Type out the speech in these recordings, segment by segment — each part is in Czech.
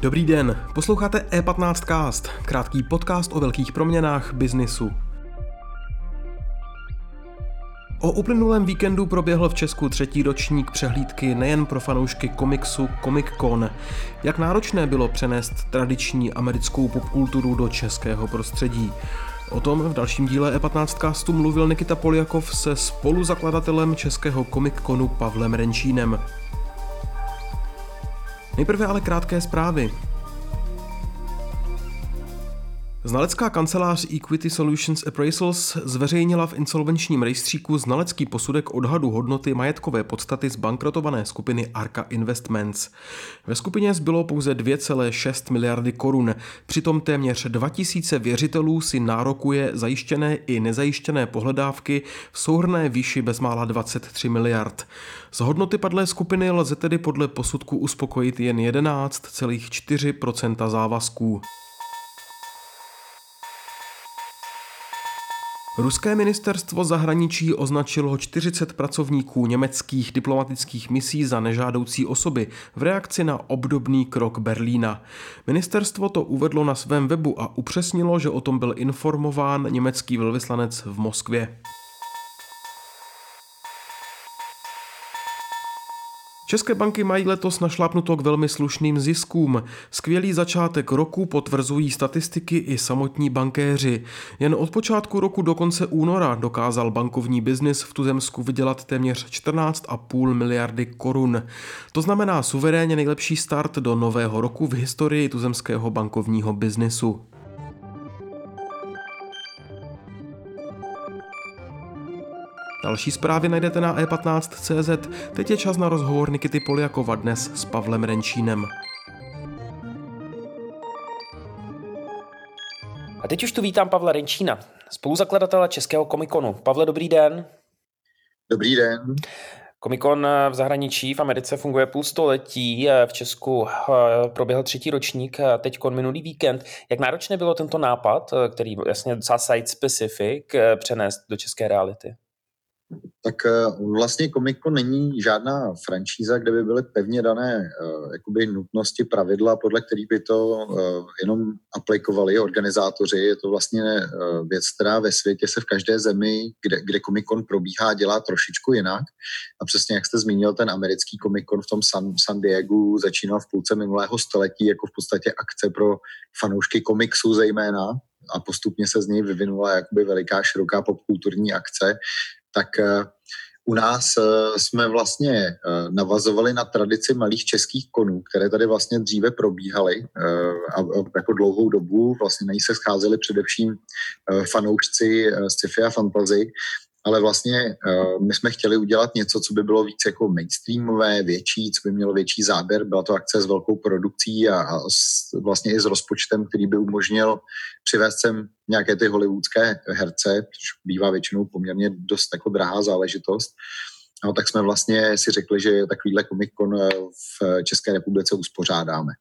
Dobrý den, posloucháte E15 Cast, krátký podcast o velkých proměnách biznisu. O uplynulém víkendu proběhl v Česku třetí ročník přehlídky nejen pro fanoušky komiksu Comic Con. Jak náročné bylo přenést tradiční americkou popkulturu do českého prostředí. O tom v dalším díle E15 castu mluvil Nikita Poljakov se spoluzakladatelem českého Comic Conu Pavlem Renčínem. Nejprve ale krátké zprávy. Znalecká kancelář Equity Solutions Appraisals zveřejnila v insolvenčním rejstříku znalecký posudek odhadu hodnoty majetkové podstaty zbankrotované skupiny Arca Investments. Ve skupině zbylo pouze 2,6 miliardy korun, přitom téměř 2000 věřitelů si nárokuje zajištěné i nezajištěné pohledávky v souhrné výši bezmála 23 miliard. Z hodnoty padlé skupiny lze tedy podle posudku uspokojit jen 11,4% závazků. Ruské ministerstvo zahraničí označilo 40 pracovníků německých diplomatických misí za nežádoucí osoby v reakci na obdobný krok Berlína. Ministerstvo to uvedlo na svém webu a upřesnilo, že o tom byl informován německý velvyslanec v Moskvě. České banky mají letos našlápnuto k velmi slušným ziskům. Skvělý začátek roku potvrzují statistiky i samotní bankéři. Jen od počátku roku do konce února dokázal bankovní biznis v tuzemsku vydělat téměř 14,5 miliardy korun. To znamená suverénně nejlepší start do nového roku v historii tuzemského bankovního biznisu. Další zprávy najdete na e15.cz. Teď je čas na rozhovor Nikity Poliakova dnes s Pavlem Renčínem. A teď už tu vítám Pavla Renčína, spoluzakladatele Českého komikonu. Pavle, dobrý den. Dobrý den. Komikon v zahraničí v Americe funguje půl století, v Česku eh, proběhl třetí ročník, teď minulý víkend. Jak náročné bylo tento nápad, eh, který jasně docela site specific, eh, přenést do české reality? Tak eh, vlastně Komiko není žádná franšíza, kde by byly pevně dané uh, jakoby nutnosti, pravidla, podle kterých by to uh, jenom aplikovali organizátoři. Je to vlastně věc, která ve světě se v každé zemi, kde, kde Komikon probíhá, dělá trošičku jinak. A přesně jak jste zmínil, ten americký Komikon v tom San, San Diego začínal v půlce minulého století jako v podstatě akce pro fanoušky komiksu zejména, a postupně se z něj vyvinula jakoby veliká široká popkulturní akce tak eh, u nás eh, jsme vlastně eh, navazovali na tradici malých českých konů, které tady vlastně dříve probíhaly a jako dlouhou dobu. Vlastně na ní se scházeli především fanoušci sci-fi a fantasy ale vlastně uh, my jsme chtěli udělat něco, co by bylo víc jako mainstreamové, větší, co by mělo větší záběr. Byla to akce s velkou produkcí a, a s, vlastně i s rozpočtem, který by umožnil přivést sem nějaké ty hollywoodské herce, což bývá většinou poměrně dost jako drahá záležitost. No, tak jsme vlastně si řekli, že takovýhle Comic Con eh, v České republice uspořádáme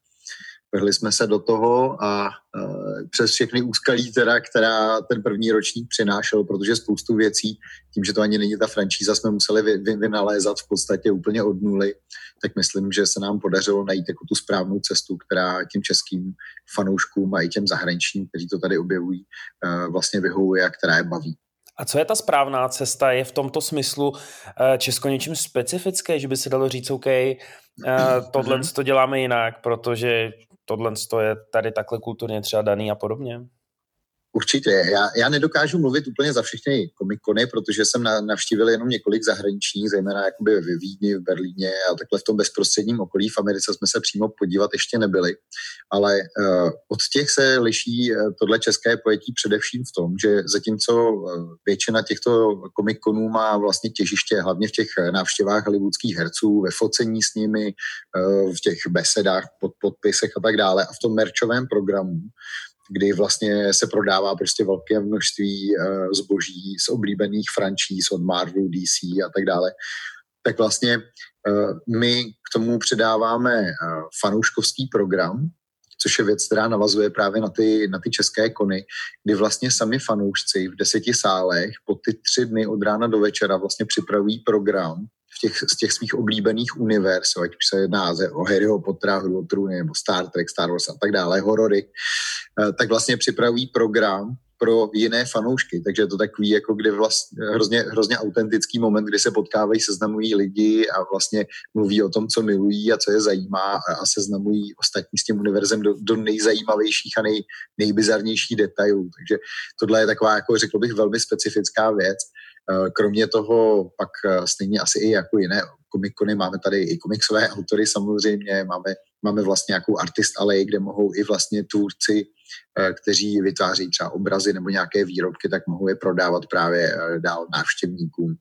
vrhli jsme se do toho a uh, přes všechny úskalí, teda, která ten první ročník přinášel, protože spoustu věcí, tím, že to ani není ta franšíza, jsme museli vy, vy, vynalézat v podstatě úplně od nuly, tak myslím, že se nám podařilo najít jako tu správnou cestu, která těm českým fanouškům a i těm zahraničním, kteří to tady objevují, uh, vlastně vyhovuje a která je baví. A co je ta správná cesta? Je v tomto smyslu eh, Česko něčím specifické, že by se dalo říct, OK, tohle to děláme jinak, protože tohle je tady takhle kulturně třeba daný a podobně? Určitě. Já, já nedokážu mluvit úplně za všechny komikony, protože jsem na, navštívil jenom několik zahraničních, zejména jakoby ve Vídni, v Berlíně a takhle v tom bezprostředním okolí. V Americe jsme se přímo podívat ještě nebyli. Ale uh, od těch se liší uh, tohle české pojetí především v tom, že zatímco uh, většina těchto komikonů má vlastně těžiště hlavně v těch návštěvách hollywoodských herců, ve focení s nimi, uh, v těch besedách, pod podpisech a tak dále a v tom merčovém programu, kdy vlastně se prodává prostě velké množství uh, zboží z oblíbených franšíz od Marvel, DC a tak dále, tak vlastně uh, my k tomu předáváme uh, fanouškovský program, což je věc, která navazuje právě na ty, na ty české kony, kdy vlastně sami fanoušci v deseti sálech po ty tři dny od rána do večera vlastně připravují program těch, z těch svých oblíbených univerz, ať už se jedná o Harryho Pottera, Hru o trůny, nebo Star Trek, Star Wars a tak dále, horory, eh, tak vlastně připravují program pro jiné fanoušky. Takže je to takový, jako kdy vlastně hrozně, hrozně autentický moment, kdy se potkávají, seznamují lidi a vlastně mluví o tom, co milují a co je zajímá a, seznamují ostatní s tím univerzem do, do nejzajímavějších a nej, nejbizarnějších detailů. Takže tohle je taková, jako řekl bych, velmi specifická věc. Eh, kromě toho pak eh, stejně asi i jako jiné komikony, máme tady i komiksové autory samozřejmě, máme, máme vlastně nějakou artist alej, kde mohou i vlastně tvůrci, kteří vytváří třeba obrazy nebo nějaké výrobky, tak mohou je prodávat právě dál návštěvníkům.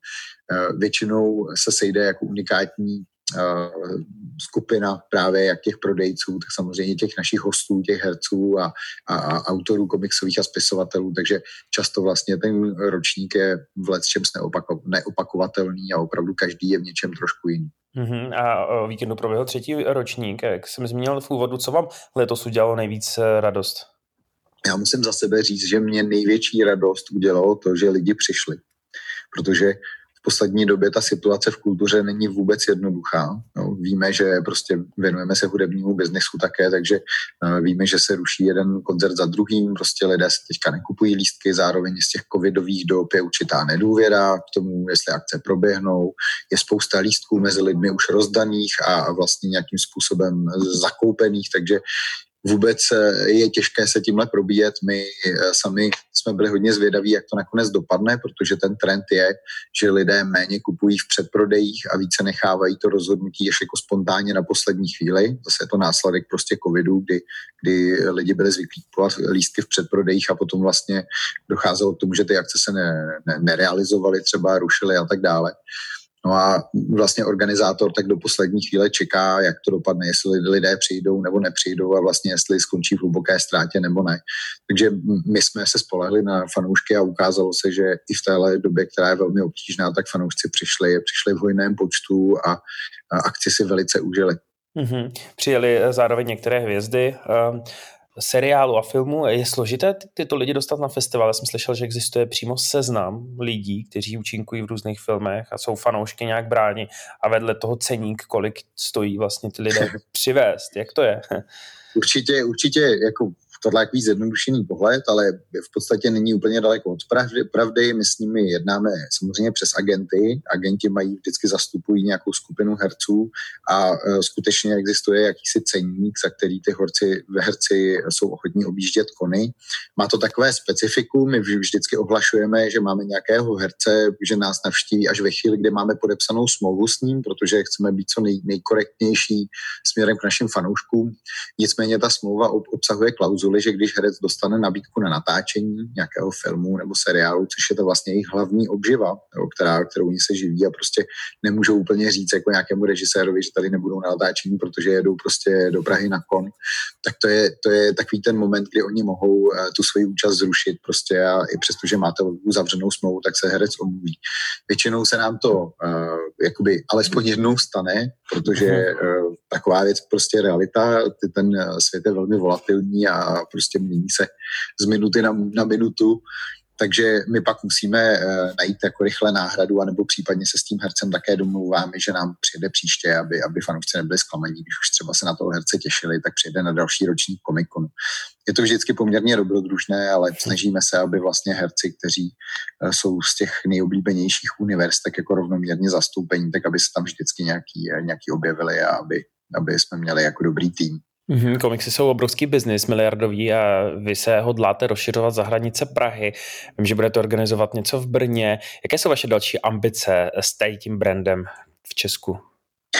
Většinou se sejde jako unikátní Eh, skupina právě jak těch prodejců, tak samozřejmě těch našich hostů, těch herců a, a, a autorů komiksových a spisovatelů, takže často vlastně ten ročník je v let čem neopako, neopakovatelný a opravdu každý je v něčem trošku jiný. Uh-huh. A o víkendu proběhl třetí ročník, jak jsem zmínil v úvodu, co vám letos udělalo nejvíc eh, radost? Já musím za sebe říct, že mě největší radost udělalo to, že lidi přišli. Protože poslední době ta situace v kultuře není vůbec jednoduchá. No, víme, že prostě věnujeme se hudebnímu biznesu také, takže uh, víme, že se ruší jeden koncert za druhým, prostě lidé se teďka nekupují lístky, zároveň z těch covidových dob je určitá nedůvěra k tomu, jestli akce proběhnou. Je spousta lístků mezi lidmi už rozdaných a vlastně nějakým způsobem zakoupených, takže vůbec eh, je těžké se tímhle probíjet. My eh, sami jsme byli hodně zvědaví, jak to nakonec dopadne, protože ten trend je, že lidé méně kupují v předprodejích a více nechávají to rozhodnutí ještě jako spontánně na poslední chvíli. Zase je to následek prostě covidu, kdy, kdy lidi byli zvyklí kupovat lístky v předprodejích a potom vlastně docházelo k tomu, že ty akce se ne, ne, nerealizovaly, třeba rušily a tak dále. No a vlastně organizátor tak do poslední chvíle čeká, jak to dopadne, jestli lidé přijdou nebo nepřijdou a vlastně jestli skončí v hluboké ztrátě nebo ne. Takže my jsme se spolehli na fanoušky a ukázalo se, že i v téhle době, která je velmi obtížná, tak fanoušci přišli, přišli v hojném počtu a, a akci si velice užili. Mm-hmm. Přijeli zároveň některé hvězdy. Seriálu a filmu. Je složité tyto lidi dostat na festival? Já jsem slyšel, že existuje přímo seznam lidí, kteří účinkují v různých filmech a jsou fanoušky nějak bráni a vedle toho ceník, kolik stojí vlastně ty lidé přivést. Jak to je? Určitě, určitě jako tohle takový zjednodušený pohled, ale v podstatě není úplně daleko od pravdy. pravdy. My s nimi jednáme samozřejmě přes agenty. Agenti mají vždycky zastupují nějakou skupinu herců a e, skutečně existuje jakýsi ceník, za který ty horci, herci jsou ochotní objíždět kony. Má to takové specifikum, my vždycky ohlašujeme, že máme nějakého herce, že nás navštíví až ve chvíli, kdy máme podepsanou smlouvu s ním, protože chceme být co nej, nejkorektnější směrem k našim fanouškům. Nicméně ta smlouva obsahuje klauzu, klauzuly, že když herec dostane nabídku na natáčení nějakého filmu nebo seriálu, což je to vlastně jejich hlavní obživa, jo, která, kterou oni se živí a prostě nemůžou úplně říct jako nějakému režisérovi, že tady nebudou na natáčení, protože jedou prostě do Prahy na kon, tak to je, to je takový ten moment, kdy oni mohou uh, tu svoji účast zrušit prostě a i přesto, že máte uzavřenou smlouvu, tak se herec omluví. Většinou se nám to uh, jakoby alespoň jednou stane, protože uh, taková věc prostě realita, ten svět je velmi volatilní a prostě mění se z minuty na, na minutu. Takže my pak musíme uh, najít jako rychle náhradu, anebo případně se s tím hercem také domlouváme, že nám přijde příště, aby, aby fanoušci nebyli zklamaní, když už třeba se na toho herce těšili, tak přijde na další ročník komikonu. Je to vždycky poměrně dobrodružné, ale snažíme se, aby vlastně herci, kteří uh, jsou z těch nejoblíbenějších univerz, tak jako rovnoměrně zastoupení, tak aby se tam vždycky nějaký, nějaký objevili a aby, aby jsme měli jako dobrý tým. Mm-hmm, komiksy jsou obrovský biznis, miliardový a vy se hodláte rozšiřovat za hranice Prahy. Vím, že budete organizovat něco v Brně. Jaké jsou vaše další ambice s tím brandem v Česku?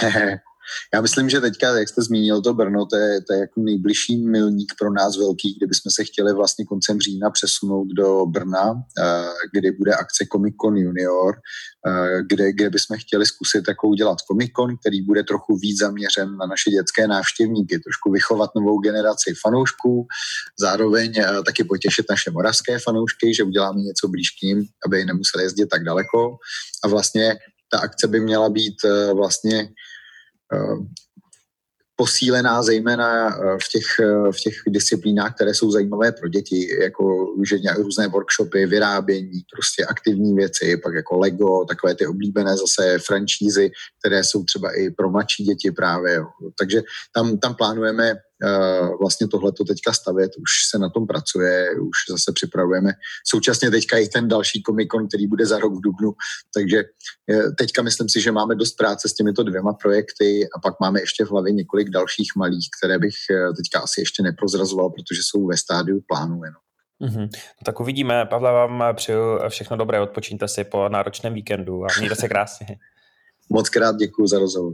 Já myslím, že teďka, jak jste zmínil to Brno, to je, to je jako nejbližší milník pro nás velký, kdyby jsme se chtěli vlastně koncem října přesunout do Brna, eh, kdy bude akce Comic Con Junior, eh, kde, kde bychom chtěli zkusit jako udělat Comic Con, který bude trochu víc zaměřen na naše dětské návštěvníky, trošku vychovat novou generaci fanoušků, zároveň eh, taky potěšit naše moravské fanoušky, že uděláme něco blíž k ním, aby nemuseli jezdit tak daleko. A vlastně ta akce by měla být vlastně posílená zejména v těch, v těch disciplínách, které jsou zajímavé pro děti, jako že různé workshopy, vyrábění, prostě aktivní věci, pak jako Lego, takové ty oblíbené zase franšízy, které jsou třeba i pro mladší děti právě. Takže tam, tam plánujeme Eh, vlastně tohle to teďka stavět, už se na tom pracuje, už zase připravujeme. Současně teďka i ten další komikon, který bude za rok v Dubnu, takže eh, teďka myslím si, že máme dost práce s těmito dvěma projekty a pak máme ještě v hlavě několik dalších malých, které bych eh, teďka asi ještě neprozrazoval, protože jsou ve stádiu plánu jenom. Mm-hmm. No tak uvidíme. Pavle, vám přeju všechno dobré, odpočíňte si po náročném víkendu a mějte se krásně. Moc krát děkuji za rozhovor.